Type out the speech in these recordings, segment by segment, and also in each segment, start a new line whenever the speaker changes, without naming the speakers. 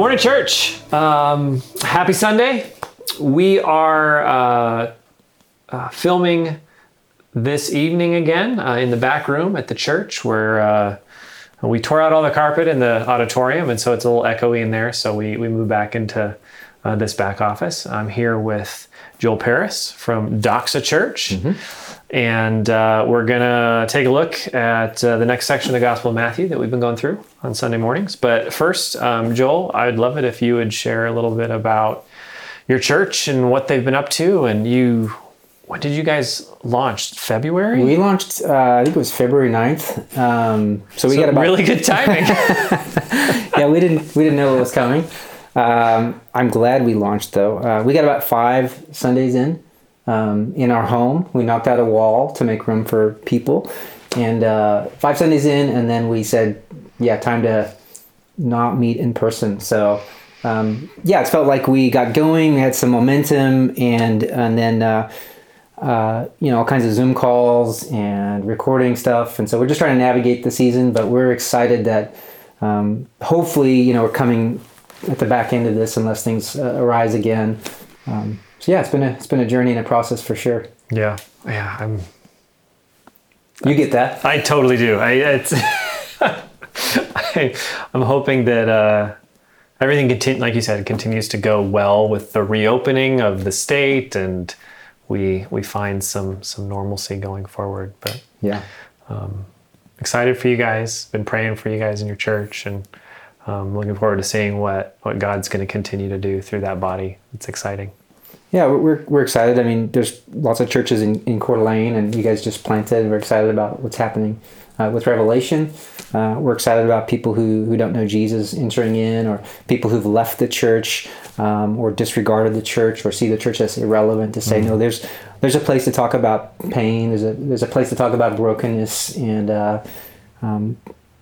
Morning, church. Um, happy Sunday. We are uh, uh, filming this evening again uh, in the back room at the church where uh, we tore out all the carpet in the auditorium, and so it's a little echoey in there. So we, we moved back into uh, this back office. I'm here with Joel Parries from Doxa Church. And uh, we're going to take a look at uh, the next section of the Gospel of Matthew that we've been going through on Sunday mornings. But first, um, Joel, I'd love it if you would share a little bit about your church and what they've been up to. And you, when did you guys launch? February?
We launched, uh, I think it was February 9th. Um, so we
So
got about
really good timing.
yeah, we didn't we didn't know what was coming. Um, I'm glad we launched though. Uh, we got about five Sundays in um, in our home. We knocked out a wall to make room for people, and uh, five Sundays in, and then we said, yeah, time to not meet in person. So. Um, yeah, it felt like we got going. Had some momentum, and and then uh, uh, you know all kinds of Zoom calls and recording stuff. And so we're just trying to navigate the season, but we're excited that um, hopefully you know we're coming at the back end of this unless things uh, arise again. Um, so yeah, it's been a it's been a journey and a process for sure.
yeah, yeah, I'm.
You get that?
I totally do. I it's. I, I'm hoping that uh, everything continue, like you said, continues to go well with the reopening of the state, and we we find some some normalcy going forward. But
Yeah.
excited for you guys. Been praying for you guys in your church, and um, looking forward to seeing what what God's going to continue to do through that body. It's exciting.
Yeah, we're, we're, excited. I mean, there's lots of churches in, in Coeur d'Alene, and you guys just planted. We're excited about what's happening uh, with Revelation. Uh, we're excited about people who, who don't know Jesus entering in, or people who've left the church, um, or disregarded the church, or see the church as irrelevant. To say no, there's there's a place to talk about pain. There's a there's a place to talk about brokenness, and uh, um,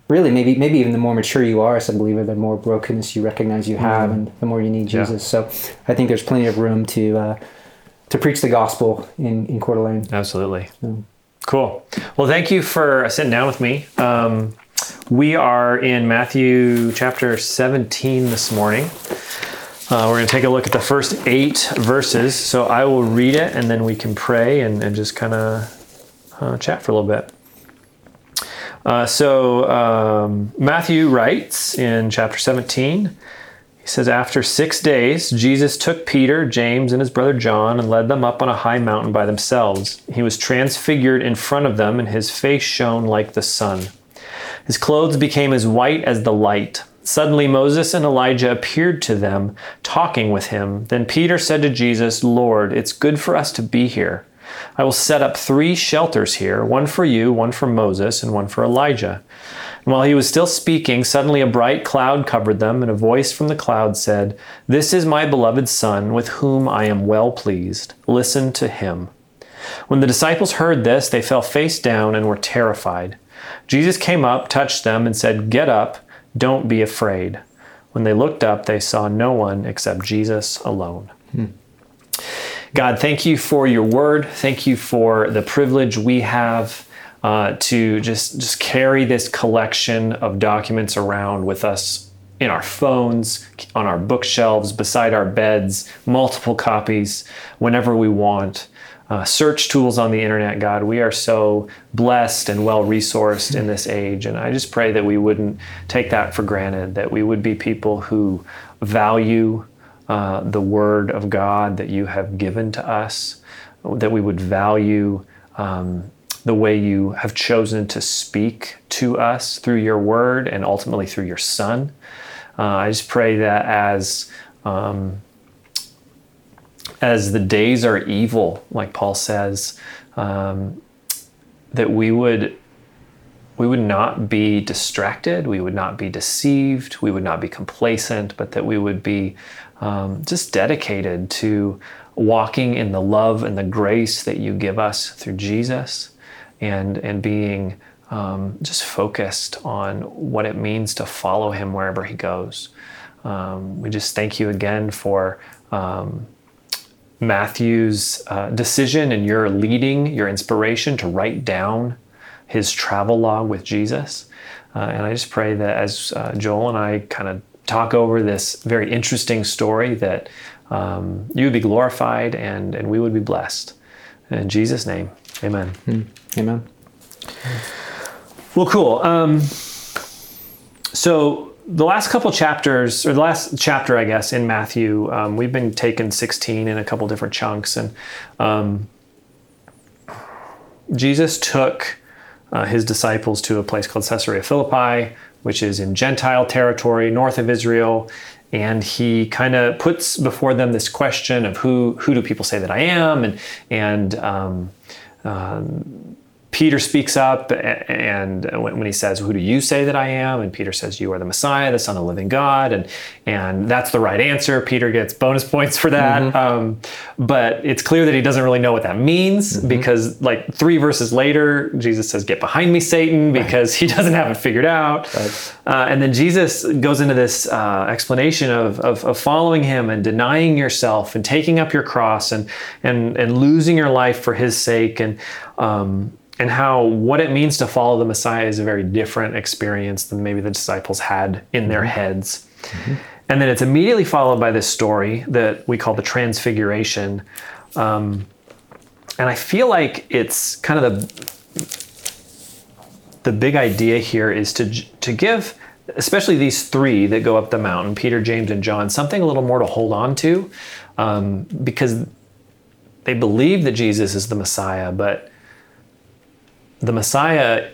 really maybe maybe even the more mature you are as a believer, the more brokenness you recognize you have, and the more you need
Yeah.
Jesus. So I think there's plenty of room to uh, to preach the gospel in in Coeur d'Alene.
Absolutely. Cool. Well, thank you for sitting down with me. Um, we are in Matthew chapter 17 this morning. Uh, we're going to take a look at the first eight verses. So I will read it and then we can pray and, and just kind of uh, chat for a little bit. Uh, so um, Matthew writes in chapter 17, he says, After six days, Jesus took Peter, James, and his brother John and led them up on a high mountain by themselves. He was transfigured in front of them, and his face shone like the sun. His clothes became as white as the light. Suddenly Moses and Elijah appeared to them, talking with him. Then Peter said to Jesus, Lord, it's good for us to be here. I will set up three shelters here one for you, one for Moses, and one for Elijah. And while he was still speaking, suddenly a bright cloud covered them, and a voice from the cloud said, This is my beloved Son, with whom I am well pleased. Listen to him. When the disciples heard this, they fell face down and were terrified. Jesus came up, touched them, and said, Get up, don't be afraid. When they looked up, they saw no one except Jesus alone. Hmm. God, thank you for your word. Thank you for the privilege we have uh, to just, just carry this collection of documents around with us in our phones, on our bookshelves, beside our beds, multiple copies whenever we want. Uh, search tools on the internet, God. We are so blessed and well resourced in this age. And I just pray that we wouldn't take that for granted, that we would be people who value uh, the Word of God that you have given to us, that we would value um, the way you have chosen to speak to us through your Word and ultimately through your Son. Uh, I just pray that as um, as the days are evil, like Paul says, um, that we would we would not be distracted, we would not be deceived, we would not be complacent, but that we would be um, just dedicated to walking in the love and the grace that you give us through Jesus, and and being um, just focused on what it means to follow Him wherever He goes. Um, we just thank you again for. Um, Matthew's uh, decision and your leading, your inspiration to write down his travel log with Jesus. Uh, and I just pray that as uh, Joel and I kind of talk over this very interesting story that um, you would be glorified and, and we would be blessed. In Jesus' name, amen.
Amen.
Well, cool. Um, so the last couple chapters, or the last chapter, I guess, in Matthew, um, we've been taking 16 in a couple different chunks, and um, Jesus took uh, his disciples to a place called Caesarea Philippi, which is in Gentile territory, north of Israel, and he kind of puts before them this question of who who do people say that I am, and and um, um, Peter speaks up and when he says, Who do you say that I am? And Peter says, You are the Messiah, the Son of the living God. And, and that's the right answer. Peter gets bonus points for that. Mm-hmm. Um, but it's clear that he doesn't really know what that means mm-hmm. because, like, three verses later, Jesus says, Get behind me, Satan, because right. he doesn't have it figured out. Right. Uh, and then Jesus goes into this uh, explanation of, of, of, following him and denying yourself and taking up your cross and, and, and losing your life for his sake. And, um, and how what it means to follow the Messiah is a very different experience than maybe the disciples had in their mm-hmm. heads. Mm-hmm. And then it's immediately followed by this story that we call the Transfiguration. Um, and I feel like it's kind of the the big idea here is to to give especially these three that go up the mountain Peter, James, and John something a little more to hold on to um, because they believe that Jesus is the Messiah, but the Messiah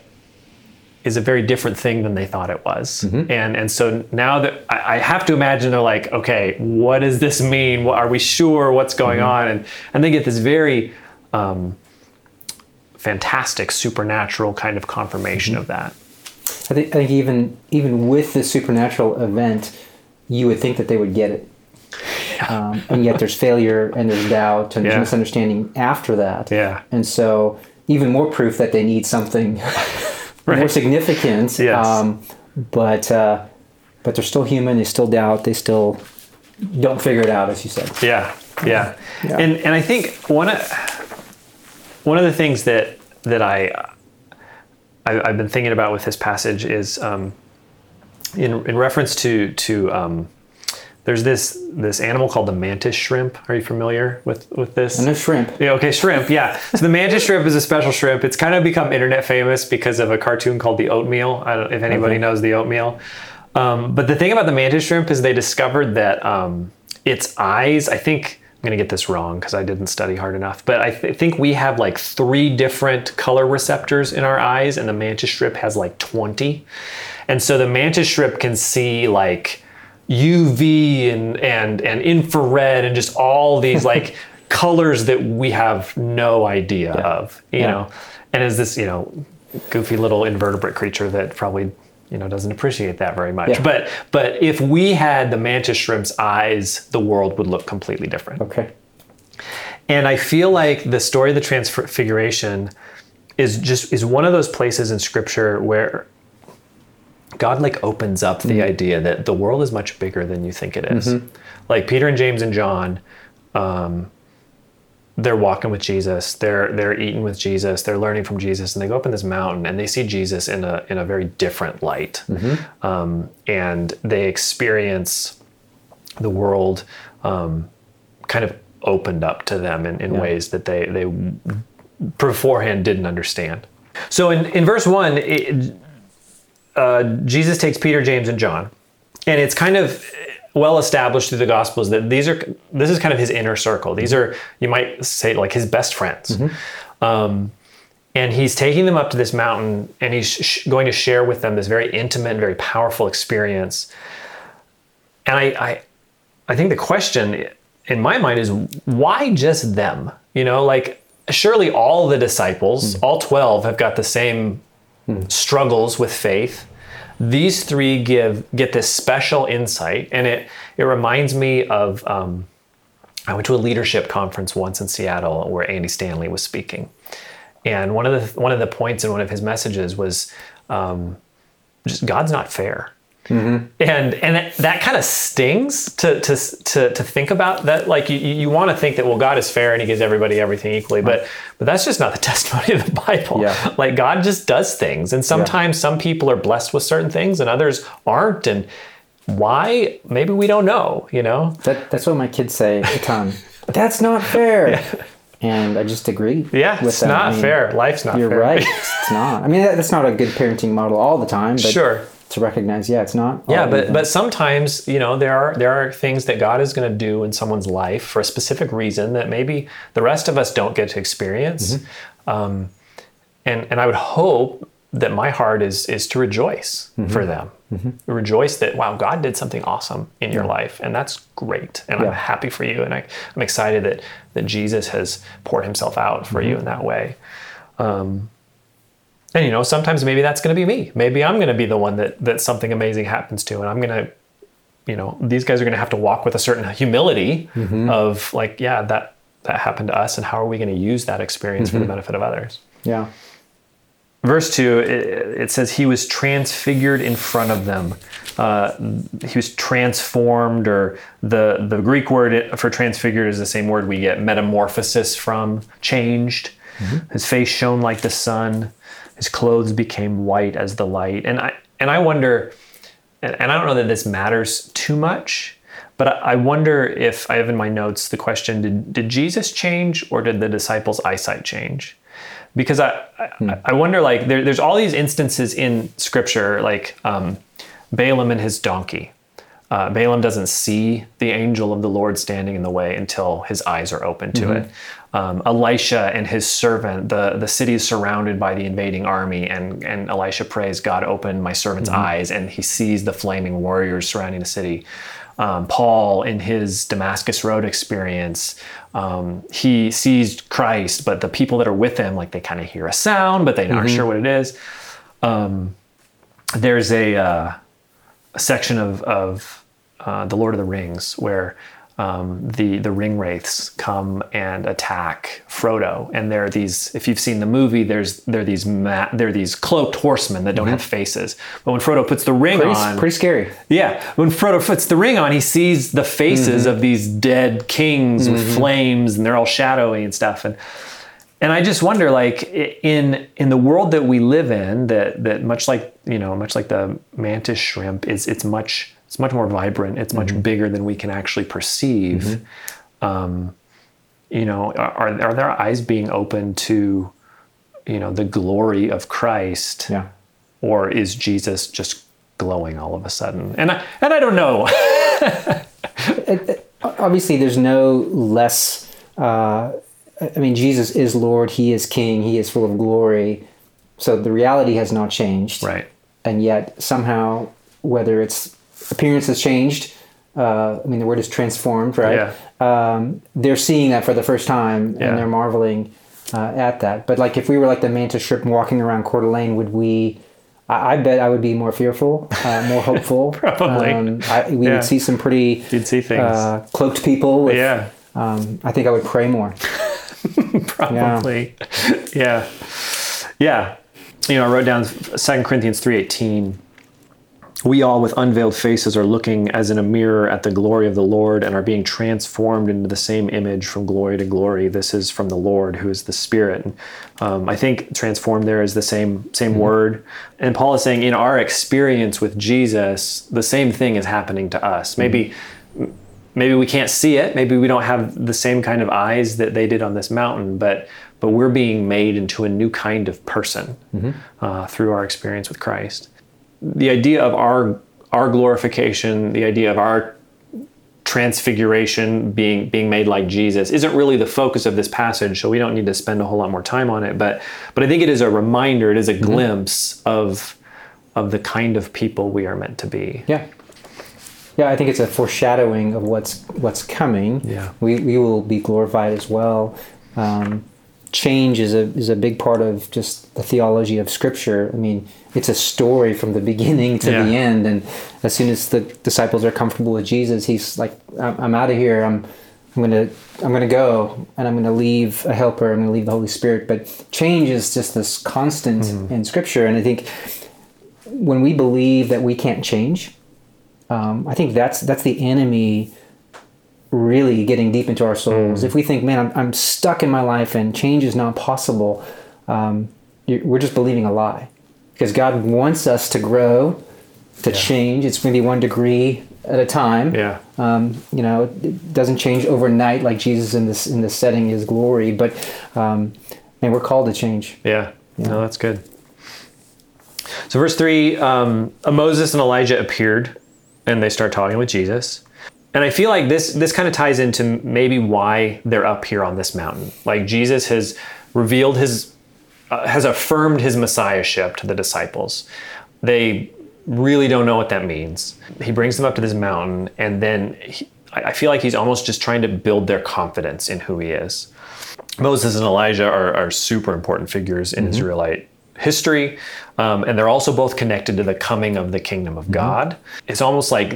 is a very different thing than they thought it was. Mm-hmm. And and so now that I, I, have to imagine they're like, okay, what does this mean? What, Are we sure what's going mm-hmm. on? And and they get this very um, fantastic supernatural kind of confirmation mm-hmm. of that.
I think, I think even even with the supernatural event, you would think that they would get it. Yeah. Um, and yet there's failure and there's doubt and there's misunderstanding after that.
Yeah.
And so even more proof that they need something right. more significant.
Yes. Um,
but uh, but they're still human. They still doubt. They still don't figure it out, as you said.
Yeah, yeah. yeah. And and I think one of one of the things that that I, I have been thinking about with this passage is um, in in reference to to um, there's this this animal called the mantis shrimp. Are you familiar with with this?
I know shrimp.
Yeah, okay, shrimp. Yeah. So the mantis shrimp is a special shrimp. It's kind of become internet famous because of a cartoon called the Oatmeal. I don't if anybody okay. knows the Oatmeal. Um, but the thing about the mantis shrimp is they discovered that um, its eyes. I think I'm gonna get this wrong because I didn't study hard enough. But I th- think we have like three different color receptors in our eyes, and the mantis shrimp has like 20. And so the mantis shrimp can see like UV and and and infrared and just all these like colors that we have no idea yeah. of, you yeah. know. And is this, you know, goofy little invertebrate creature that probably you know doesn't appreciate that very much. Yeah. But but if we had the mantis shrimp's eyes, the world would look completely different.
Okay.
And I feel like the story of the transfiguration is just is one of those places in scripture where God like opens up the mm-hmm. idea that the world is much bigger than you think it is. Mm-hmm. Like Peter and James and John, um, they're walking with Jesus. They're they're eating with Jesus. They're learning from Jesus, and they go up in this mountain and they see Jesus in a in a very different light, mm-hmm. um, and they experience the world um, kind of opened up to them in, in yeah. ways that they they beforehand didn't understand. So in, in verse one, it, uh, Jesus takes Peter, James, and John, and it's kind of well established through the Gospels that these are this is kind of his inner circle. These are you might say like his best friends. Mm-hmm. Um, and he's taking them up to this mountain and he's sh- going to share with them this very intimate and very powerful experience and I, I i think the question in my mind is why just them you know like surely all the disciples mm. all 12 have got the same struggles with faith. These three give get this special insight, and it it reminds me of. Um, I went to a leadership conference once in Seattle where Andy Stanley was speaking, and one of the one of the points in one of his messages was um, just God's not fair. Mm-hmm. And and that, that kind of stings to, to to to think about that. Like you, you want to think that well, God is fair and He gives everybody everything equally, but but that's just not the testimony of the Bible. Yeah. Like God just does things, and sometimes yeah. some people are blessed with certain things and others aren't, and why? Maybe we don't know, you know?
That, that's what my kids say a ton. that's not fair. And I just agree.
Yeah,
with
it's
them.
not
I mean,
fair. Life's not fair.
You're
fair.
right. It's not. I mean, that- that's not a good parenting model all the time, but
Sure.
To recognize, yeah, it's not.
Yeah, but but sometimes you know there are there are things that God is going to do in someone's life for a specific reason that maybe the rest of us don't get to experience, um, and and I would hope that my heart is is to rejoice for them, rejoice that wow God did something awesome in your life, and that's great, and I'm happy for you, and I, I'm excited that that Jesus has poured Himself out for you in that way. Um, and you know, sometimes maybe that's going to be me. Maybe I'm going to be the one that that something amazing happens to, and I'm going to, you know, these guys are going to have to walk with a certain humility mm-hmm. of like, yeah, that that happened to us, and how are we going to use that experience for the mm-hmm. benefit of others?
yeah.
Verse two, it, it says he was transfigured in front of them. Uh, he was transformed, or the the Greek word for transfigured is the same word we get metamorphosis from, changed. Mm-hmm. His face shone like the sun. His clothes became white as the light. And I and I wonder, and, and I don't know that this matters too much, but I, I wonder if I have in my notes the question: Did did Jesus change, or did the disciples' eyesight change? because I, I, I wonder like there, there's all these instances in scripture like um, Balaam and his donkey. Uh, Balaam doesn't see the angel of the Lord standing in the way until his eyes are open to it. Um, Elisha and his servant, the, the city is surrounded by the invading army, and, and Elisha prays, God, open my servant's eyes, and he sees the flaming warriors surrounding the city. Um, Paul, in his Damascus Road experience, um, he sees Christ, but the people that are with him, like they kind of hear a sound, but they aren't sure what it is. Um, there's a, uh, a section of, of uh, the Lord of the Rings where um, the the ring wraiths come and attack Frodo, and there are these. If you've seen the movie, there's there are these ma- there are these cloaked horsemen that don't have mm-hmm. faces. But when Frodo puts the ring
Pretty,
on,
pretty scary.
yeah, when Frodo puts the ring on, he sees the faces mm-hmm. of these dead kings with mm-hmm. flames, and they're all shadowy and stuff. And and I just wonder, like in in the world that we live in, that that much like you know, much like the mantis shrimp, is it's much it's much more vibrant. It's much bigger than we can actually perceive. Um, you know, are are their eyes being open to you know the glory of Christ?
Yeah.
or is Jesus just glowing all of a sudden? And I and I don't know.
obviously there's no less uh, i mean jesus is lord he is king he is full of glory so the reality has not changed
right.
and yet somehow whether its appearance has changed uh, i mean the word is transformed right um, they're seeing that for the first time
Yeah.
and they're marveling uh, at that but like if we were like the mantis shrimp walking around Coeur d'Alene would we I, I bet I would be more fearful, uh, more hopeful.
Probably.
Um, I, we
Yeah.
would see some pretty
You'd see things.
uh, cloaked people. With,
yeah.
Um, I think I would pray more.
Probably. Yeah. yeah. You know, I wrote down Second Corinthians 3:18. We all with unveiled faces are looking as in a mirror at the glory of the Lord and are being transformed into the same image from glory to glory. This is from the Lord who is the Spirit. And, um, I think transformed there is the same same word. And Paul is saying in our experience with Jesus, the same thing is happening to us. Maybe maybe we can't see it maybe we don't have the same kind of eyes that they did on this mountain but but we're being made into a new kind of person uh, through our experience with christ the idea of our our glorification the idea of our transfiguration being being made like jesus isn't really the focus of this passage so we don't need to spend a whole lot more time on it but but i think it is a reminder it is a glimpse of of the kind of people we are meant to be
Yeah. Yeah, I think it's a foreshadowing of what's what's coming.
Yeah.
We, we will be glorified as well. Um, change is a is a big part of just the theology of Scripture. I mean, it's a story from the beginning to the end, and as soon as the disciples are comfortable with Jesus, he's like, "I'm, I'm out of here. I'm I'm gonna I'm gonna go, and I'm gonna leave a helper. I'm gonna leave the Holy Spirit." But change is just this constant in Scripture, and I think when we believe that we can't change, um, I think that's that's the enemy really getting deep into our souls. If we think, man, I'm, I'm stuck in my life and change is not possible, um, we're just believing a lie. Because God wants us to grow to change. It's maybe one degree at a time.
Yeah.
Um, you know, it doesn't change overnight like Jesus in this in this setting is glory, but um, man, we're called to change.
Yeah. No, that's good. So, verse three um, Moses and Elijah appeared and they start talking with Jesus. And I feel like this this kind of ties into maybe why they're up here on this mountain. Like Jesus has revealed his uh, has affirmed his messiahship to the disciples. They really don't know what that means. He brings them up to this mountain, and then he, I feel like he's almost just trying to build their confidence in who he is. Moses and Elijah are, are super important figures in Israelite history, um, and they're also both connected to the coming of the kingdom of God. It's almost like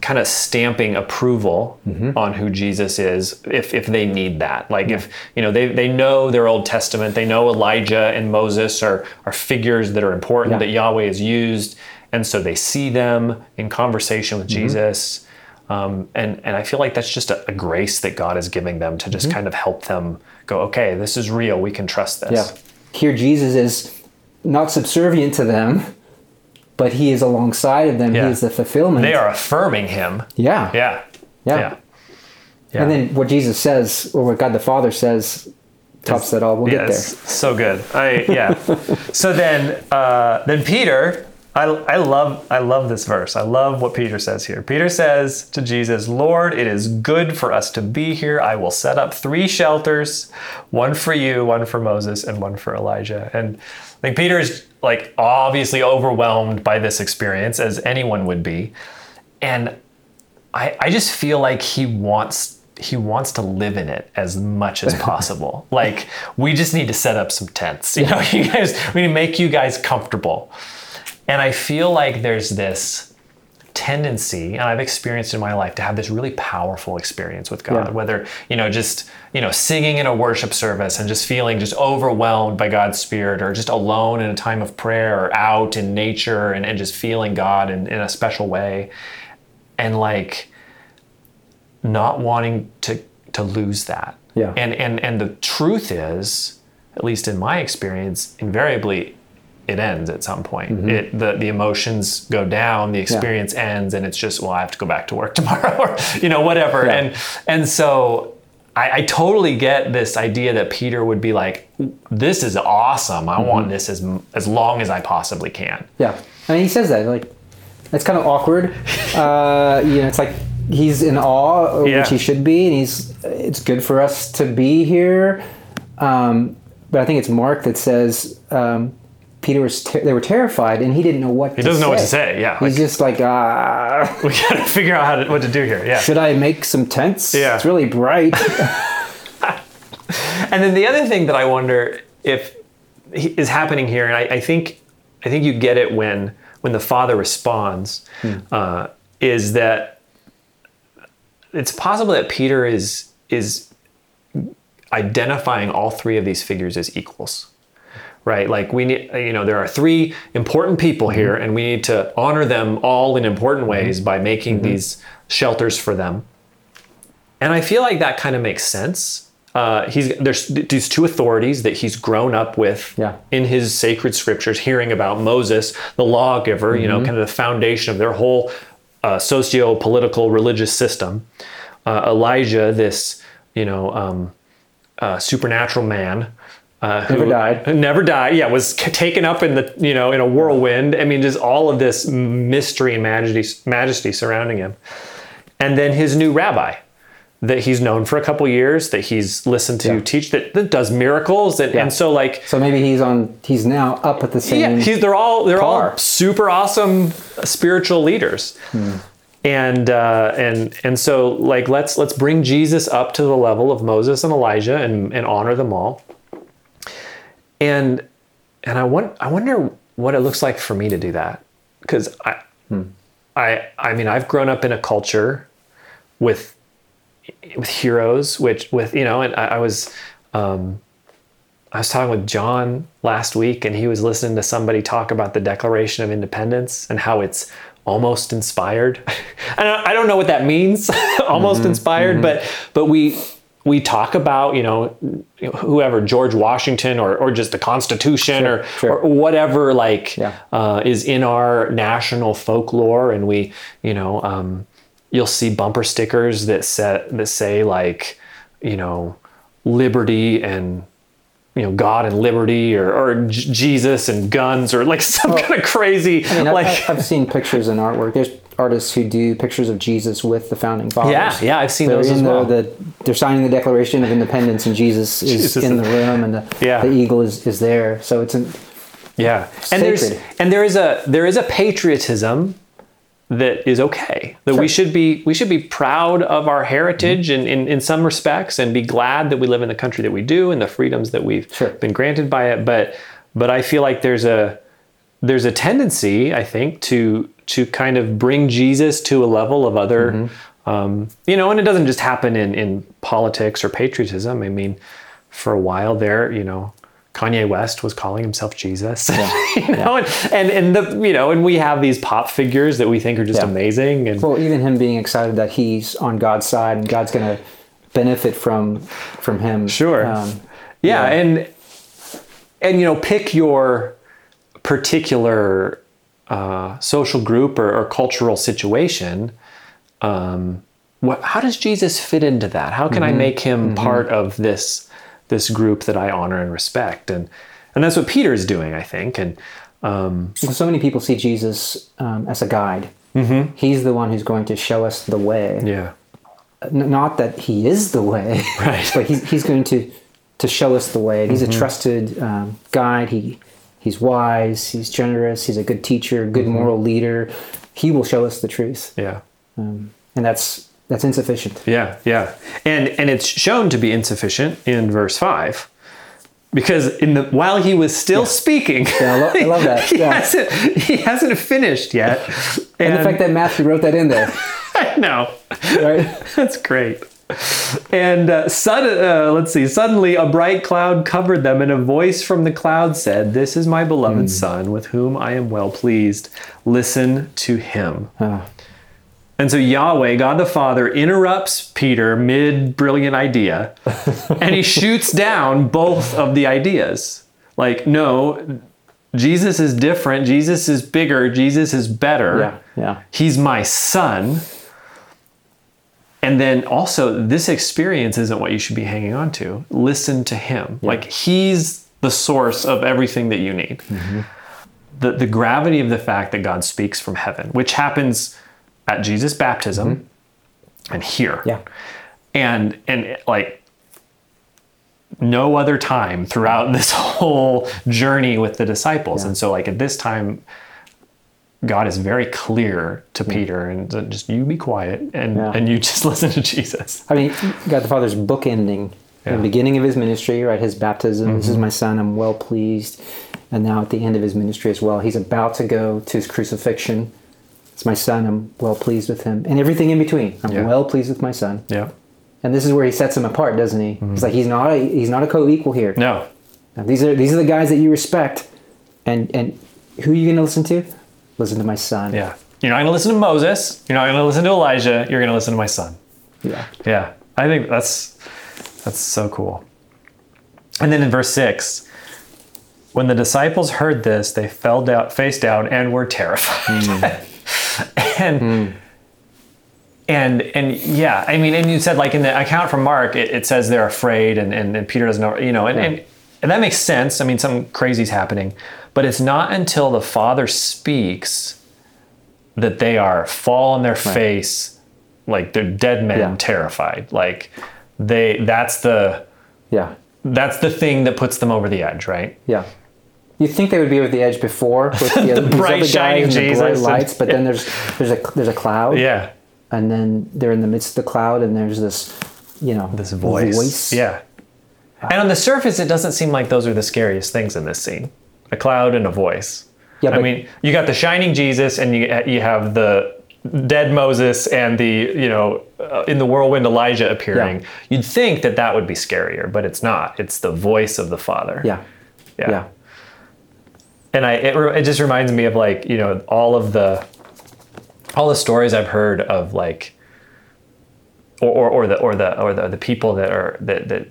kind of stamping approval mm-hmm. on who Jesus is if, if they need that. Like if, you know, they, they know their Old Testament, they know Elijah and Moses are, are figures that are important
Yeah.
that Yahweh has used. And so they see them in conversation with mm-hmm. Jesus. Um, and, and I feel like that's just a, a grace that God is giving them to just mm-hmm. kind of help them go, okay, this is real. We can trust this.
Yeah. Here, Jesus is not subservient to them, but he is alongside of them.
Yeah.
He is the fulfillment.
They are affirming him.
Yeah.
Yeah.
Yeah.
Yeah.
And then what Jesus says, or what God the Father says, tops that all. We'll
yeah,
get
it's
there.
so good. I yeah. so then uh, then Peter, I, I love I love this verse. I love what Peter says here. Peter says to Jesus, "Lord, it is good for us to be here. I will set up three shelters, one for you, one for Moses, and one for Elijah." And I think Peter is like obviously overwhelmed by this experience, as anyone would be, and I, I just feel like he wants he wants to live in it as much as possible. like we just need to set up some tents. You know, you guys we need to make you guys comfortable. And I feel like there's this tendency, and I've experienced in my life to have this really powerful experience with God,
Yeah.
whether, you know, just, you know, singing in a worship service and just feeling just overwhelmed by God's spirit or just alone in a time of prayer or out in nature and, and just feeling God in, in a special way. And like not wanting to to lose that.
Yeah.
And and and the truth is, at least in my experience, invariably it ends at some point.
Mm-hmm.
It the the emotions go down, the experience ends, and it's just well, I have to go back to work tomorrow, or you know whatever.
Yeah.
And and so I, I totally get this idea that Peter would be like, "This is awesome. I
Mm-hmm.
want this as as long as I possibly can."
Yeah. I mean, he says that like it's kind of awkward. Uh, you know, it's like he's in awe,
Yeah.
which he should be, and he's. It's good for us to be here. Um, but I think it's Mark that says um, Peter was. Ter- they were terrified, and he didn't know what. To say.
He doesn't know what to say. Yeah,
He's
like,
just like, ah,
we gotta figure out how to, what to do here. Yeah.
should I make some tents?
Yeah.
It's really bright.
And then the other thing that I wonder if is happening here, and I, I think I think you get it when when the father responds, uh, is that it's possible that Peter is is identifying all three of these figures as equals. Right, like we need, you know, there are three important people here, and we need to honor them all in important ways by making these shelters for them. And I feel like that kind of makes sense. Uh, he's there's these two authorities that he's grown up with
Yeah.
in his sacred scriptures, hearing about Moses, the lawgiver, you know, kind of the foundation of their whole uh, socio-political religious system. Uh, Elijah, this you know um, uh, supernatural man. Uh, who
Never died.
Never died. Yeah, was taken up in the you know in a whirlwind. I mean, just all of this mystery and majesty, majesty surrounding him and then his new rabbi that he's known for a couple years that he's listened to
Yeah.
teach that, that does miracles that,
Yeah.
and so like
so maybe he's on. He's now up at the same.
yeah he's, they're all they're all super awesome spiritual leaders and uh, and and so like let's let's bring jesus up to the level of moses and elijah and, and honor them all and and i want i wonder what it looks like for me to do that. Because i hmm. i i mean i've grown up in a culture with with heroes which with you know and i, I was um, I was talking with John last week, and he was listening to somebody talk about the Declaration of Independence and how it's almost inspired. and I I don't know what that means, almost mm-hmm. inspired, mm-hmm. but but we we talk about you know whoever George Washington or or just the Constitution or
sure.
or whatever like
Yeah.
uh, is in our national folklore, and we you know um, you'll see bumper stickers that say that say like you know liberty and you know God and liberty or, or J- Jesus and guns or like some kind of crazy
I mean,
like
I, I've seen pictures in artwork. There's artists who do pictures of Jesus with the founding fathers.
Yeah, yeah, I've seen
they're
those as
the-
well.
the- they're signing the Declaration of Independence, and Jesus is
Jesus.
in the room, and the,
Yeah.
the eagle is, is there. So it's an,
Yeah, and there's and there is a there is a patriotism that is okay. That we should be we should be proud of our heritage in, in in some respects and be glad that we live in the country that we do and the freedoms that we've
Sure.
been granted by it. But but I feel like there's a there's a tendency I think to to kind of bring Jesus to a level of other um, you know, and it doesn't just happen in in politics or patriotism. I mean, for a while there, you know, Kanye West was calling himself Jesus. you know, and, and and the you know, and we have these pop figures that we think are just
Yeah.
amazing. And
well, even him being excited that he's on God's side and God's going to benefit from from him.
Sure.
Um,
yeah, and and you know, pick your particular uh, social group or, or cultural situation. Um, what, how does Jesus fit into that? How can I make him part of this this group that I honor and respect? And and that's what Peter is doing, I think. And um,
so many people see Jesus um, as a guide. Mm-hmm. He's the one who's going to show us the way.
yeah,
N- not that he is the way,
Right.
but he's, he's going to to show us the way. He's a trusted um, guide. He he's wise. He's generous. He's a good teacher, good moral leader. He will show us the truth,
yeah.
um, and that's that's insufficient.
Yeah, yeah. And and it's shown to be insufficient in verse 5. Because in the while he was still speaking,
Yeah, I, lo- I love that.
he,
Yeah.
hasn't, he hasn't finished yet.
And the fact that Matthew wrote that in there,
I know.
right?
That's great. And uh, sudden, uh, let's see. Suddenly, a bright cloud covered them, and a voice from the cloud said, "This is my beloved son, with whom I am well pleased. Listen to him."
Ah.
And so Yahweh, God the Father, interrupts Peter mid brilliant idea and he shoots down both of the ideas. Like, no, Jesus is different. Jesus is bigger. Jesus is better.
Yeah, yeah.
He's my son. And then also, this experience isn't what you should be hanging on to. Listen to him. Like, he's the source of everything that you need. Mm-hmm. The, the gravity of the fact that God speaks from heaven, which happens at Jesus' baptism mm-hmm. and here.
Yeah.
And, and like, no other time throughout this whole journey with the disciples. And so, like, at this time, God is very clear to Peter and just you be quiet and,
Yeah.
and you just listen to Jesus.
I mean, God the Father's bookending
Yeah.
the beginning of his ministry, right? His baptism. This is mm-hmm. my son. I'm well pleased. And now at the end of his ministry as well, he's about to go to his crucifixion. It's my son. I'm well pleased with him, and everything in between. I'm
Yeah.
well pleased with my son.
Yeah.
And this is where he sets him apart, doesn't he? Mm-hmm. He's like he's not a he's not a co-equal here.
No.
Now, these are these are the guys that you respect, and and who are you going to listen to? Listen to my son.
Yeah. You're not going to listen to Moses. You're not going to listen to Elijah. You're going to listen to my son.
Yeah.
Yeah. I think that's that's so cool. And then in verse 6, when the disciples heard this, they fell down face down and were terrified. Mm. and and and yeah, I mean, and you said like in the account from Mark, it, it says they're afraid and, and, and Peter doesn't know, you know, and, and and that makes sense. I mean, something crazy's happening. But it's not until the Father speaks that they are fall on their face like they're dead men
Yeah.
terrified. Like they that's the
Yeah.
that's the thing that puts them over the edge, right?
Yeah. You'd think they would be over the edge before with the, these
bright, shining
and the
Jesus
bright
and-
lights, but then there's there's a there's a cloud,
Yeah.
and then they're in the midst of the cloud, and there's this, you know,
This voice. Yeah. And on the surface, it doesn't seem like those are the scariest things in this scene. A cloud and a voice.
Yeah,
I mean, you got the shining Jesus, and you you have the dead Moses and the you know uh, in the whirlwind Elijah appearing.
Yeah.
You'd think that that would be scarier, but it's not. It's the voice of the Father.
Yeah.
Yeah.
Yeah.
And I it, it just reminds me of like you know all of the all the stories I've heard of like or, or, or the or the or the, the people that are that that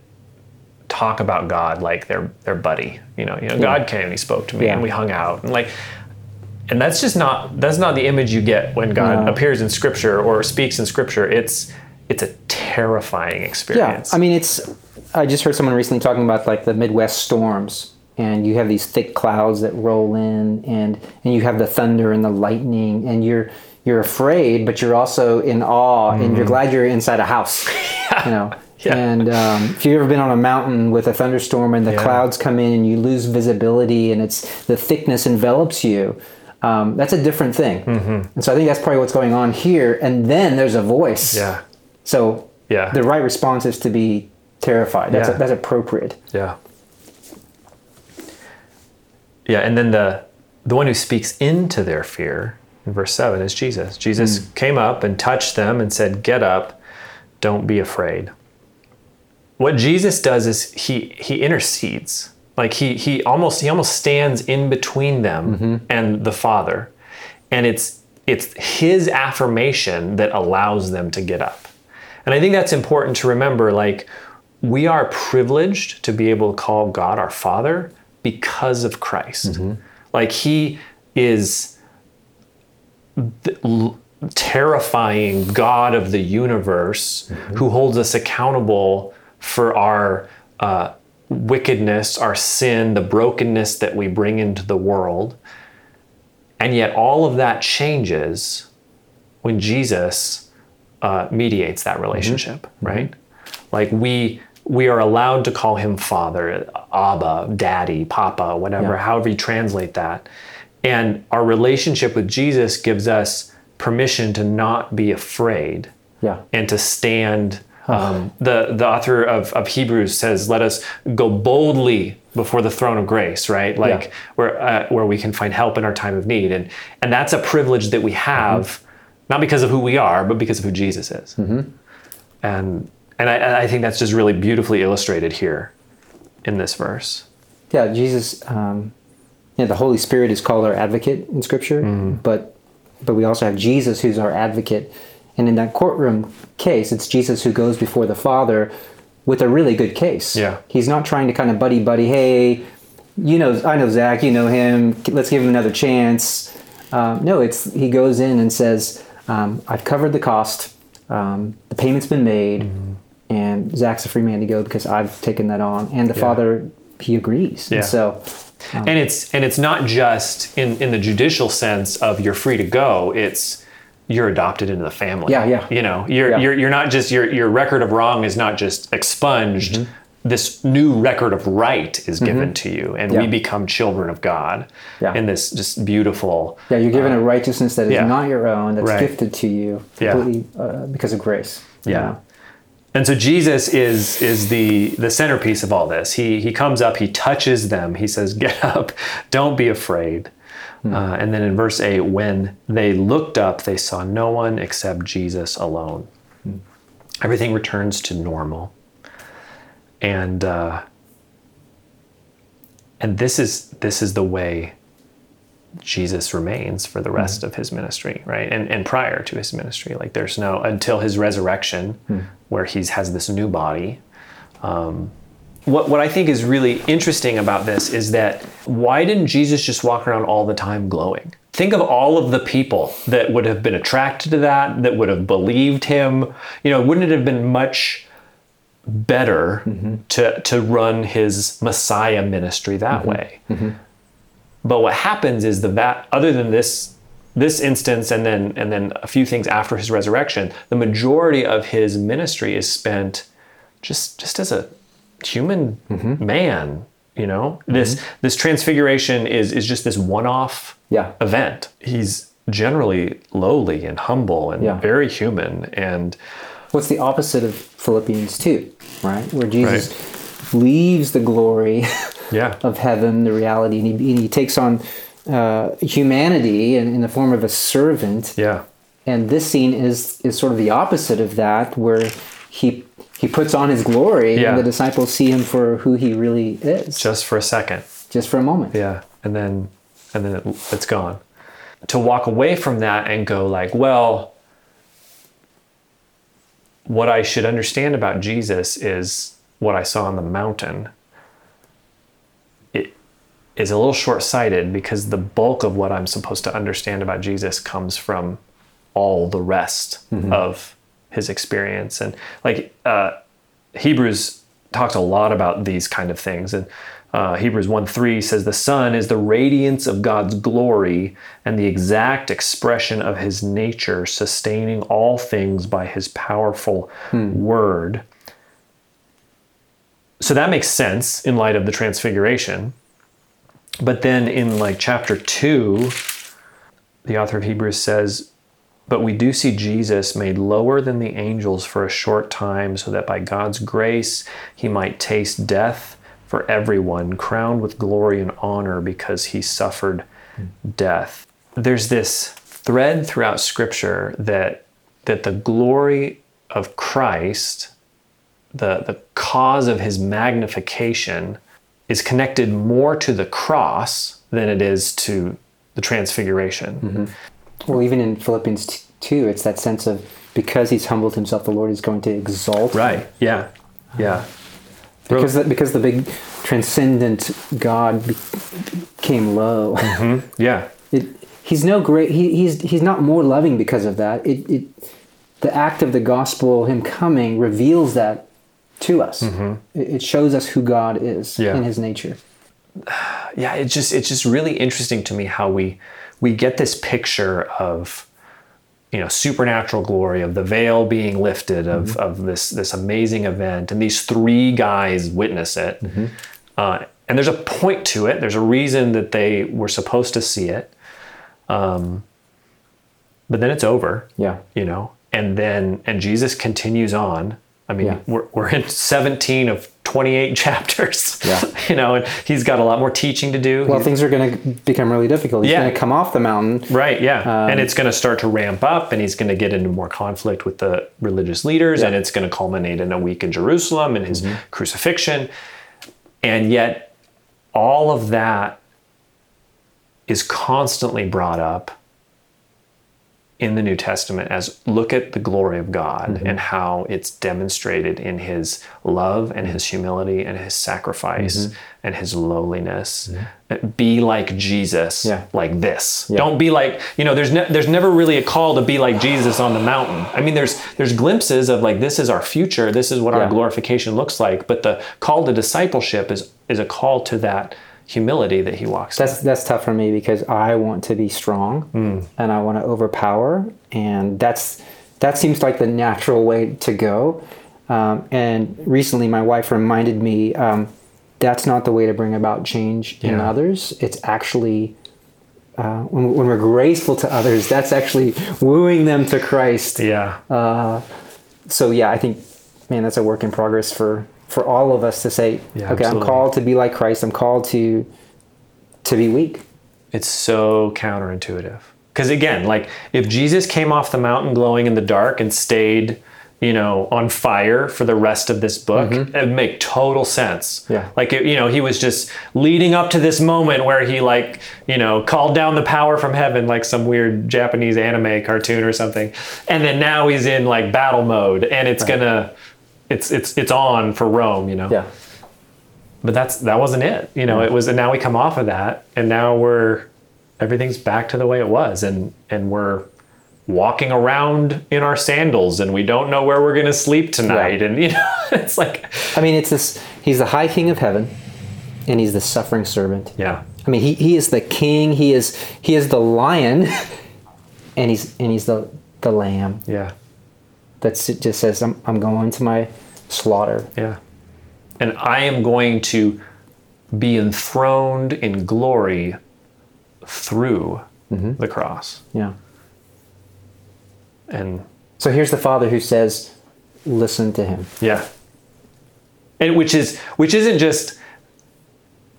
talk about God like their their buddy. You know, you know, God came and he spoke to me
Yeah.
and we hung out and like and that's just not that's not the image you get when God
No.
appears in scripture or speaks in scripture. It's it's a terrifying experience. Yeah.
I mean, it's. I just heard someone recently talking about like the Midwest storms, and you have these thick clouds that roll in, and and you have the thunder and the lightning, and you're you're afraid, but you're also in awe, and you're glad you're inside a house. You know.
Mm-hmm. Yeah.
And um, if you've ever been on a mountain with a thunderstorm and the
Yeah.
clouds come in and you lose visibility and it's the thickness envelops you, um, that's a different thing.
Mm-hmm.
And so I think that's probably what's going on here. And then there's a voice.
yeah.
So
Yeah.
the right response is to be terrified. That's,
Yeah.
that's appropriate.
Yeah. Yeah, and then the the one who speaks into their fear in verse 7 is Jesus. Jesus hmm. came up and touched them and said, "Get up. Don't be afraid." What Jesus does is he he intercedes. Like he he almost he almost stands in between them mm-hmm. and the Father. And it's it's his affirmation that allows them to get up. And I think that's important to remember like we are privileged to be able to call God our Father because of Christ. Like he is the terrifying God of the universe who holds us accountable for our uh, wickedness, our sin, the brokenness that we bring into the world. And yet, all of that changes when Jesus uh, mediates that relationship, right? Like we we are allowed to call him Father, Abba, Daddy, Papa, whatever,
Yeah.
however you translate that. And our relationship with Jesus gives us permission to not be afraid
Yeah.
and to stand. Um, the the author of, of Hebrews says, "Let us go boldly before the throne of grace." Right, like
Yeah.
where uh, where we can find help in our time of need, and and that's a privilege that we have, not because of who we are, but because of who Jesus is. And and I, I think that's just really beautifully illustrated here in this verse.
Yeah, Jesus, um, yeah, the Holy Spirit is called our advocate in Scripture, but but we also have Jesus who's our advocate. And in that courtroom case, it's Jesus who goes before the Father with a really good case.
Yeah.
He's not trying to kind of buddy buddy, hey, you know, I know Zach, you know him, let's give him another chance. Um, no, it's he goes in and says, um, I've covered the cost, um, the payment's been made, and Zach's a free man to go because I've taken that on. And the Father, he agrees.
Yeah.
And so,
and it's and it's not just in in the judicial sense of you're free to go. It's you're adopted into the family.
Yeah, yeah.
You know, you're
Yeah.
you're you're not just your your record of wrong is not just expunged.
Mm-hmm.
This new record of right is given to you, and we become children of God
Yeah.
in this just beautiful.
yeah, you're given a righteousness that is
yeah.
not your own, that's
Right.
gifted to you
Yeah.
completely uh, because of grace. you
Yeah.
know?
And so Jesus is is the the centerpiece of all this. He he comes up, he touches them, he says, "Get up, don't be afraid." Uh, and then in verse eight, when they looked up, they saw no one except Jesus alone. Everything returns to normal, and uh, and this is this is the way Jesus remains for the rest mm-hmm. of his ministry, right? And and prior to his ministry, like there's no until his resurrection, hmm. where he's has this new body. Um, what what I think is really interesting about this is that why didn't Jesus just walk around all the time glowing? Think of all of the people that would have been attracted to that, that would have believed him. You know, wouldn't it have been much better mm-hmm. to to run his Messiah ministry that mm-hmm. way? But what happens is the va- other than this this instance and then and then a few things after his resurrection, the majority of his ministry is spent just just as a human mm-hmm. man. You know, this mm-hmm. this transfiguration is is just this one off
Yeah.
event. He's generally lowly and humble and
Yeah.
very human and
What's the opposite of Philippians 2, right? Where Jesus leaves the glory
yeah
of heaven, the reality, and he, and he takes on uh, humanity in, in the form of a servant.
yeah
And this scene is is sort of the opposite of that, where he he puts on his glory,
Yeah.
and the disciples see him for who he really is,
just for a second.
just for a moment.
Yeah, and then and then it, it's gone. To walk away from that and go like, well, what I should understand about Jesus is what I saw on the mountain. Is a little short sighted because the bulk of what I'm supposed to understand about Jesus comes from all the rest of his experience. And like uh, Hebrews talks a lot about these kind of things. And uh, Hebrews 1 3 says, The Son is the radiance of God's glory and the exact expression of his nature, sustaining all things by his powerful word. So that makes sense in light of the transfiguration. But then in like chapter 2, the author of Hebrews says, but we do see Jesus made lower than the angels for a short time, so that by God's grace he might taste death for everyone, crowned with glory and honor because he suffered death. There's this thread throughout Scripture that that the glory of Christ, the, the cause of his magnification, is connected more to the cross than it is to the transfiguration. Mm-hmm.
Well, even in Philippians t- 2, it's that sense of because he's humbled himself, the Lord is going to exalt. him.
Right. Yeah. Yeah.
Because the, because the big transcendent God became low. Mm-hmm.
Yeah.
It, he's no great. He, he's he's not more loving because of that. It, it the act of the gospel, him coming, reveals that to us. It, it shows us who God is
Yeah.
in His nature.
yeah it's just it's just really interesting to me how we we get this picture of you know supernatural glory of the veil being lifted of, of this this amazing event and these three guys witness it uh, and there's a point to it there's a reason that they were supposed to see it um, but then it's over
Yeah.
you know and then and jesus continues on i mean
Yeah.
we're, we're in 17 of 28 chapters
Yeah.
you know and he's got a lot more teaching to do
Well,
He's-
things are going to become really difficult. He's
Yeah.
going to come off the mountain.
right yeah
Um,
and it's going to start to ramp up and he's going to get into more conflict with the religious leaders and it's going to culminate in a week in jerusalem and
Mm-hmm.
his crucifixion and yet all of that is constantly brought up in the New Testament as look at the glory of God
Mm-hmm.
and how it's demonstrated in his love and his humility and his sacrifice
Mm-hmm.
and his lowliness. Be like Jesus,
Yeah.
like this. Don't be like, you know, there's ne- there's never really a call to be like Jesus on the mountain. I mean, there's there's glimpses of like this is our future, this is what our glorification looks like, but the call to discipleship is is a call to that humility that he walks.
That's that's tough for me because I want to be strong
Hmm.
and I want to overpower, and that's that seems like the natural way to go. Um, and recently, my wife reminded me um, that's not the way to bring about change in others. It's actually uh, when, when we're graceful to others, that's actually wooing them to Christ.
Yeah.
So yeah, I think, man, that's a work in progress for for all of us to say,
Yeah,
okay, I'm called to be like Christ. I'm called to to be weak.
It's so counterintuitive. Because again, like if Jesus came off the mountain glowing in the dark and stayed, you know, on fire for the rest of this book, it would make total sense.
Mm-hmm. Yeah.
Like, you know, he was just leading up to this moment where he, like, you know, called down the power from heaven, like some weird Japanese anime cartoon or something. And then now he's in like battle mode and it's gonna, it's, it's, it's on for Rome, you know?
Yeah.
but that's that wasn't it you know mm. it was and now we come off of that and now we're everything's back to the way it was and and we're walking around in our sandals and we don't know where we're going to sleep tonight and you know it's like
I mean, it's this. He's the high king of heaven, and he's the suffering servant.
yeah
I mean, he, he is the king. He is he is the lion, and he's and he's the the lamb
yeah
that just says, "I'm I'm going to my slaughter."
yeah and i am going to be enthroned in glory through mm-hmm. the cross
Yeah.
and
So here's the father who says, "Listen to him."
Yeah. And which is which isn't just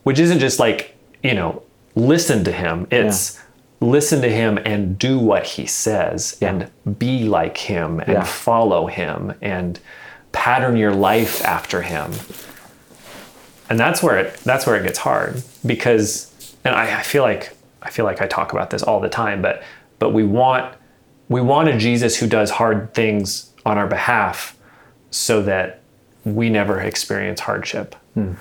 which isn't just like, you know, listen to him. It's listen to him and do what he says and be like him and
Yeah.
follow him and pattern your life after him. And that's where it that's where it gets hard because and I, I feel like I feel like I talk about this all the time, but but we want we want a Jesus who does hard things on our behalf, so that we never experience hardship. Hmm.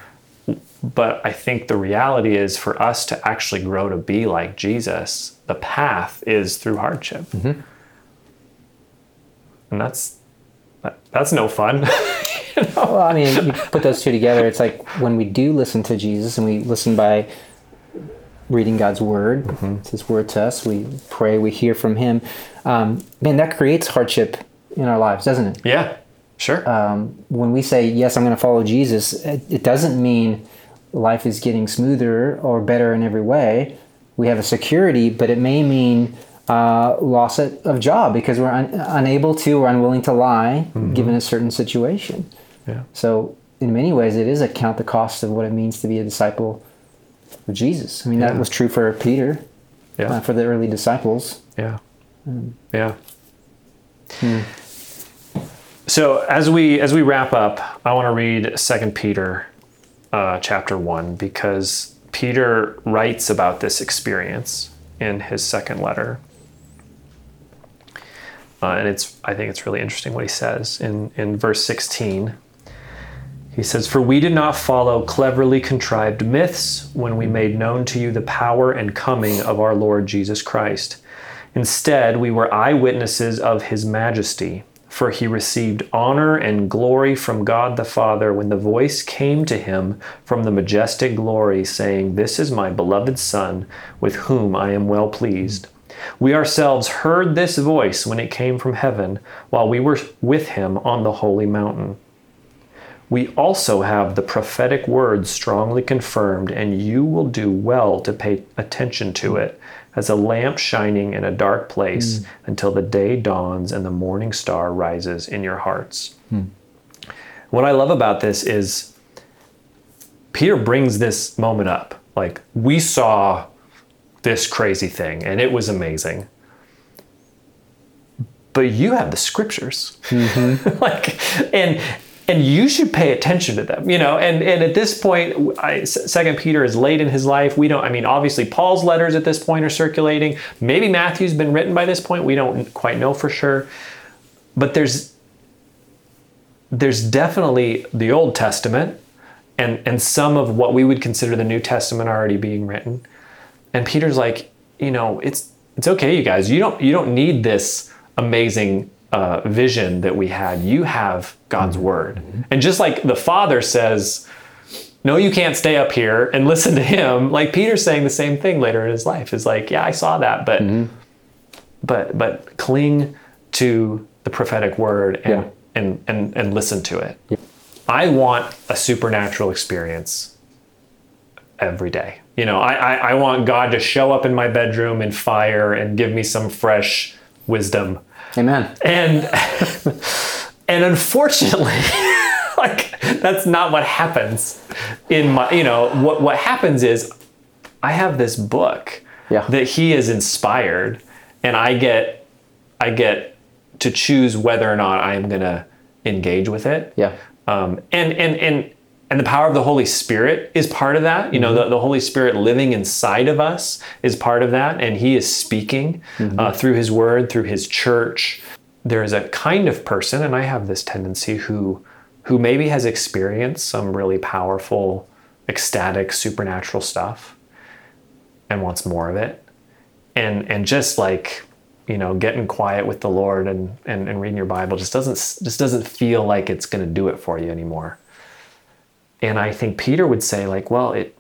But I think the reality is for us to actually grow to be like Jesus, the path is through hardship. And that's that, that's no fun.
Well, I mean, you put those two together. It's like when we do listen to Jesus and we listen by reading God's word, it's His word to us. We pray, we hear from Him. Um, man, that creates hardship in our lives, doesn't it?
yeah, sure.
um, when we say yes i'm going to follow jesus it, it doesn't mean life is getting smoother or better in every way we have a security but it may mean uh, loss of job because we're un- unable to or unwilling to lie given a certain situation
yeah.
so in many ways it is a count the cost of what it means to be a disciple of jesus i mean that was true for peter
Yeah.
uh, for the early disciples
Yeah. Yeah. So as we as we wrap up, I want to read Second Peter, uh, chapter one, because Peter writes about this experience in his second letter, uh, and it's I think it's really interesting what he says in in verse sixteen. He says, For we did not follow cleverly contrived myths when we made known to you the power and coming of our Lord Jesus Christ. Instead, we were eyewitnesses of his majesty, for he received honor and glory from God the Father when the voice came to him from the majestic glory, saying, This is my beloved Son, with whom I am well pleased. We ourselves heard this voice when it came from heaven, while we were with him on the holy mountain. We also have the prophetic word strongly confirmed, and you will do well to pay attention to it as a lamp shining in a dark place hmm. until the day dawns and the morning star rises in your hearts. Hmm. What I love about this is Peter brings this moment up. Like, we saw this crazy thing, and it was amazing. But you have the scriptures. Mm-hmm. like, and and you should pay attention to them you know and and at this point I, second peter is late in his life. We don't i mean obviously paul's letters at this point are circulating. Maybe matthew's been written by this point. We don't quite know for sure. But there's there's definitely the old testament and and some of what we would consider the new testament already being written. And peter's like you know it's it's okay you guys. You don't you don't need this amazing uh, vision that we had you have god's mm-hmm. word. Mm-hmm. And just like the father says no you can't stay up here and listen to him like peter's saying the same thing later in his life. Is like yeah i saw that but mm-hmm. but but cling to the prophetic word and
Yeah.
and, and and listen to it. I want a supernatural experience every day. You know I, I i want god to show up in my bedroom in fire and give me some fresh wisdom
amen.
And and unfortunately like that's not what happens in my you know what what happens is i have this book
Yeah.
that he is inspired and i get i get to choose whether or not i'm going to engage with it.
Yeah.
Um, and and and and the power of the Holy Spirit is part of that. You know, the, the Holy Spirit living inside of us is part of that, and He is speaking uh, through His Word, through His church. There is a kind of person, and I have this tendency who who maybe has experienced some really powerful, ecstatic, supernatural stuff, and wants more of it, and and just like you know getting quiet with the lord and, and and reading your bible just doesn't just doesn't feel like it's going to do it for you anymore and i think peter would say like well it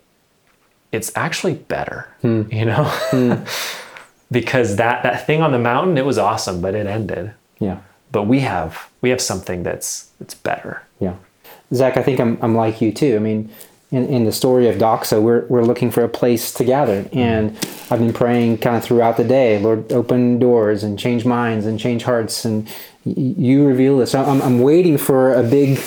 it's actually better hmm. you know hmm. because that that thing on the mountain it was awesome but it ended
yeah
but we have we have something that's that's better
Yeah. Zach, I think I'm, I'm like you too. I mean, in, in the story of Doxa, we're, we're looking for a place to gather. Hmm. And I've been praying kind of throughout the day, Lord, open doors and change minds and change hearts. And y- you reveal this. I'm, I'm waiting for a big,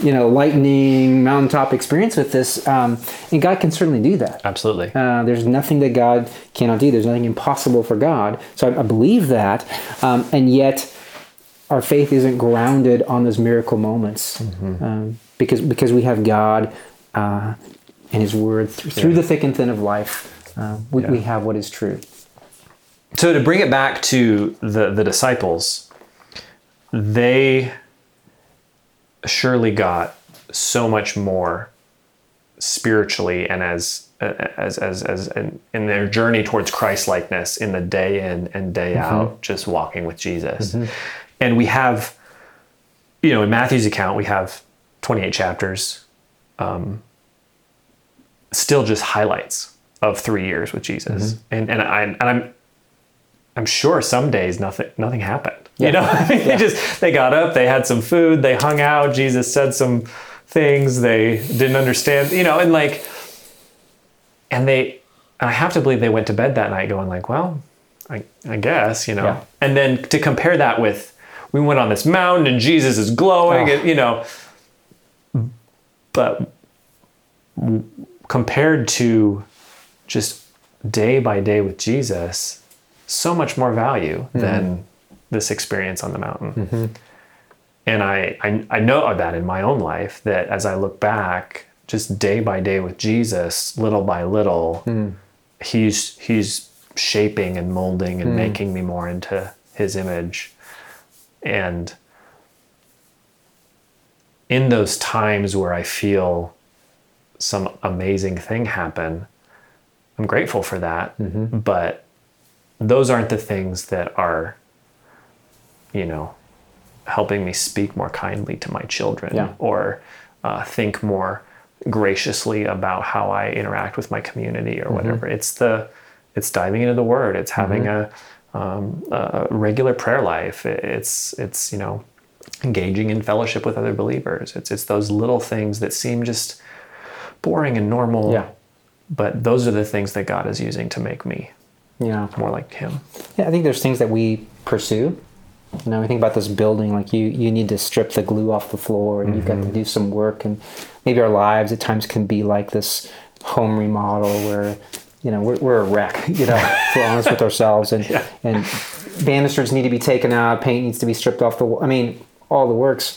you know, lightning mountaintop experience with this. Um, and God can certainly do that.
absolutely
Uh, there's nothing that God cannot do. There's nothing impossible for God. So I, I believe that, um, and yet our faith isn't grounded on those miracle moments um, because because we have God uh, and His Word through, through the thick and thin of life. Uh, we, we have what is true.
so to bring it back to the the disciples they surely got so much more spiritually and as as as as in, in their journey towards Christ likeness in the day in and day mm-hmm. out, just walking with Jesus. Mm-hmm. And we have, you know, in Matthew's account, we have 28 chapters, um, still just highlights of three years with Jesus. Mm-hmm. And and I and I'm I'm sure some days nothing nothing happened. You know, they just they got up, they had some food, they hung out. Jesus said some things they didn't understand. You know, and like, and they, and I have to believe they went to bed that night going like, well, I I guess you know.
Yeah.
And then to compare that with, we went on this mountain and Jesus is glowing,
Oh.
and you know, but compared to just day by day with Jesus, so much more value mm-hmm. than this experience on the mountain. Mm-hmm. And I, I, I know that in my own life that as I look back, just day by day with Jesus, little by little, mm. he's he's shaping and molding and mm. making me more into his image. And in those times where I feel some amazing thing happen, I'm grateful for that. Mm-hmm. But those aren't the things that are, you know, helping me speak more kindly to my children
Yeah.
or uh, think more graciously about how I interact with my community or whatever. It's the it's diving into the Word. It's having a, um, a regular prayer life. It's it's you know engaging in fellowship with other believers. It's it's those little things that seem just boring and normal.
Yeah.
But those are the things that God is using to make me
Yeah.
more like Him.
Yeah, I think there's things that we pursue. You know, we think about this building, like you, you need to strip the glue off the floor and you've got to mm-hmm. do some work. And maybe our lives at times can be like this home remodel where, you know, we're, we're a wreck, you know, if we're honest with ourselves. And,
Yeah.
and banisters need to be taken out, paint needs to be stripped off the wall. I mean, all the works.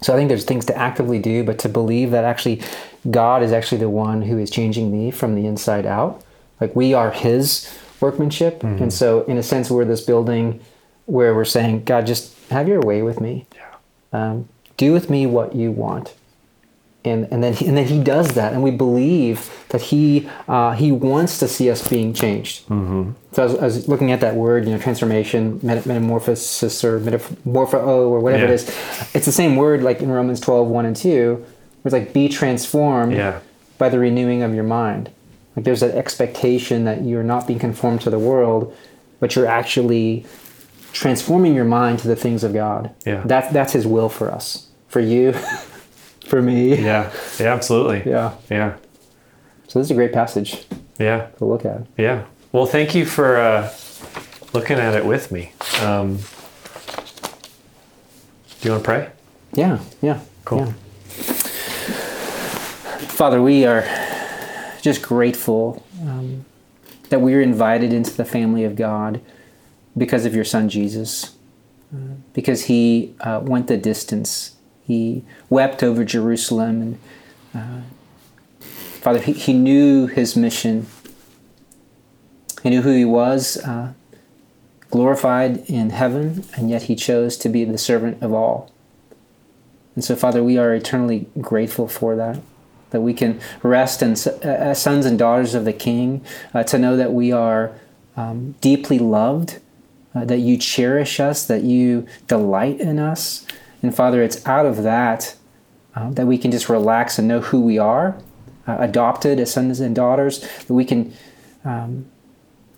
So I think there's things to actively do, but to believe that actually God is actually the one who is changing me from the inside out. Like we are His workmanship, and so in a sense, we're this building where we're saying, God, just have Your way with me.
Yeah.
Um, do with me what You want. And, and then he, and then he does that, and we believe that he uh, he wants to see us being changed. Mm-hmm. So I was, I was looking at that word, you know, transformation, meta- metamorphosis, or metamorpho, or whatever
Yeah.
it is. It's the same word like in Romans 12, 1 and 2, where it's like, be transformed
Yeah.
by the renewing of your mind. Like there's that expectation that you're not being conformed to the world, but you're actually transforming your mind to the things of God.
Yeah.
That's, that's his will for us, for you, for me.
Yeah. Yeah. Absolutely.
Yeah.
Yeah.
So this is a great passage
Yeah.
to look at.
Yeah. Well, thank you for uh, looking at it with me. Um, do you want to pray?
Yeah, yeah.
Cool.
yeah. Father, we are just grateful um, that we are invited into the family of God because of your son Jesus, uh, because he uh, went the distance. He wept over Jerusalem. And, uh, Father, he, he knew his mission, he knew who he was. Uh, glorified in heaven, and yet he chose to be the servant of all. And so, Father, we are eternally grateful for that, that we can rest and, uh, as sons and daughters of the King, uh, to know that we are um, deeply loved, uh, that you cherish us, that you delight in us. And Father, it's out of that uh, that we can just relax and know who we are, uh, adopted as sons and daughters, that we can um,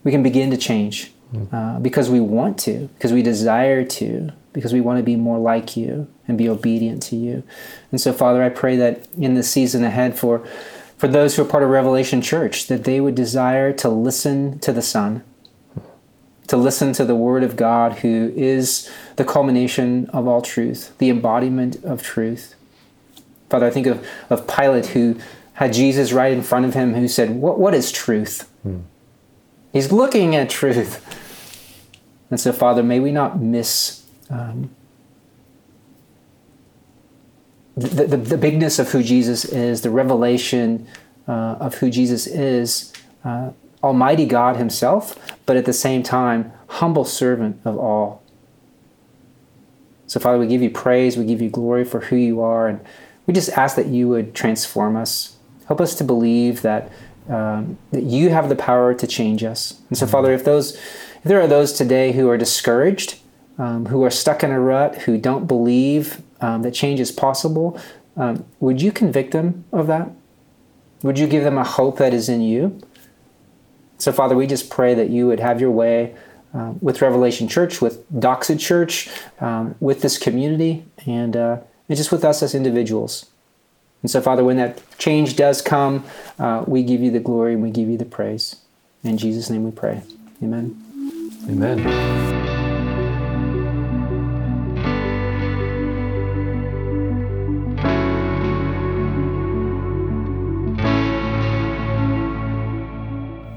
we can begin to change uh, because we want to, because we desire to, because we want to be more like you and be obedient to you. And so, Father, I pray that in the season ahead for for those who are part of Revelation Church, that they would desire to listen to the Son, to listen to the Word of God, who is the culmination of all truth, the embodiment of truth. Father, I think of, of Pilate who had Jesus right in front of him who said, What, what is truth? Hmm. He's looking at truth. And so, Father, may we not miss um, the, the, the bigness of who Jesus is, the revelation uh, of who Jesus is, uh, Almighty God Himself, but at the same time, humble servant of all. So, Father, we give you praise, we give you glory for who you are, and we just ask that you would transform us. Help us to believe that um, that you have the power to change us. And so, Father, if those if there are those today who are discouraged, um, who are stuck in a rut, who don't believe um, that change is possible, um, would you convict them of that? Would you give them a hope that is in you? So, Father, we just pray that you would have your way uh, with Revelation Church, with Doxa Church, um, with this community, and, uh, and just with us as individuals. And so, Father, when that change does come, uh, we give you the glory and we give you the praise. In Jesus' name we pray. Amen.
Amen.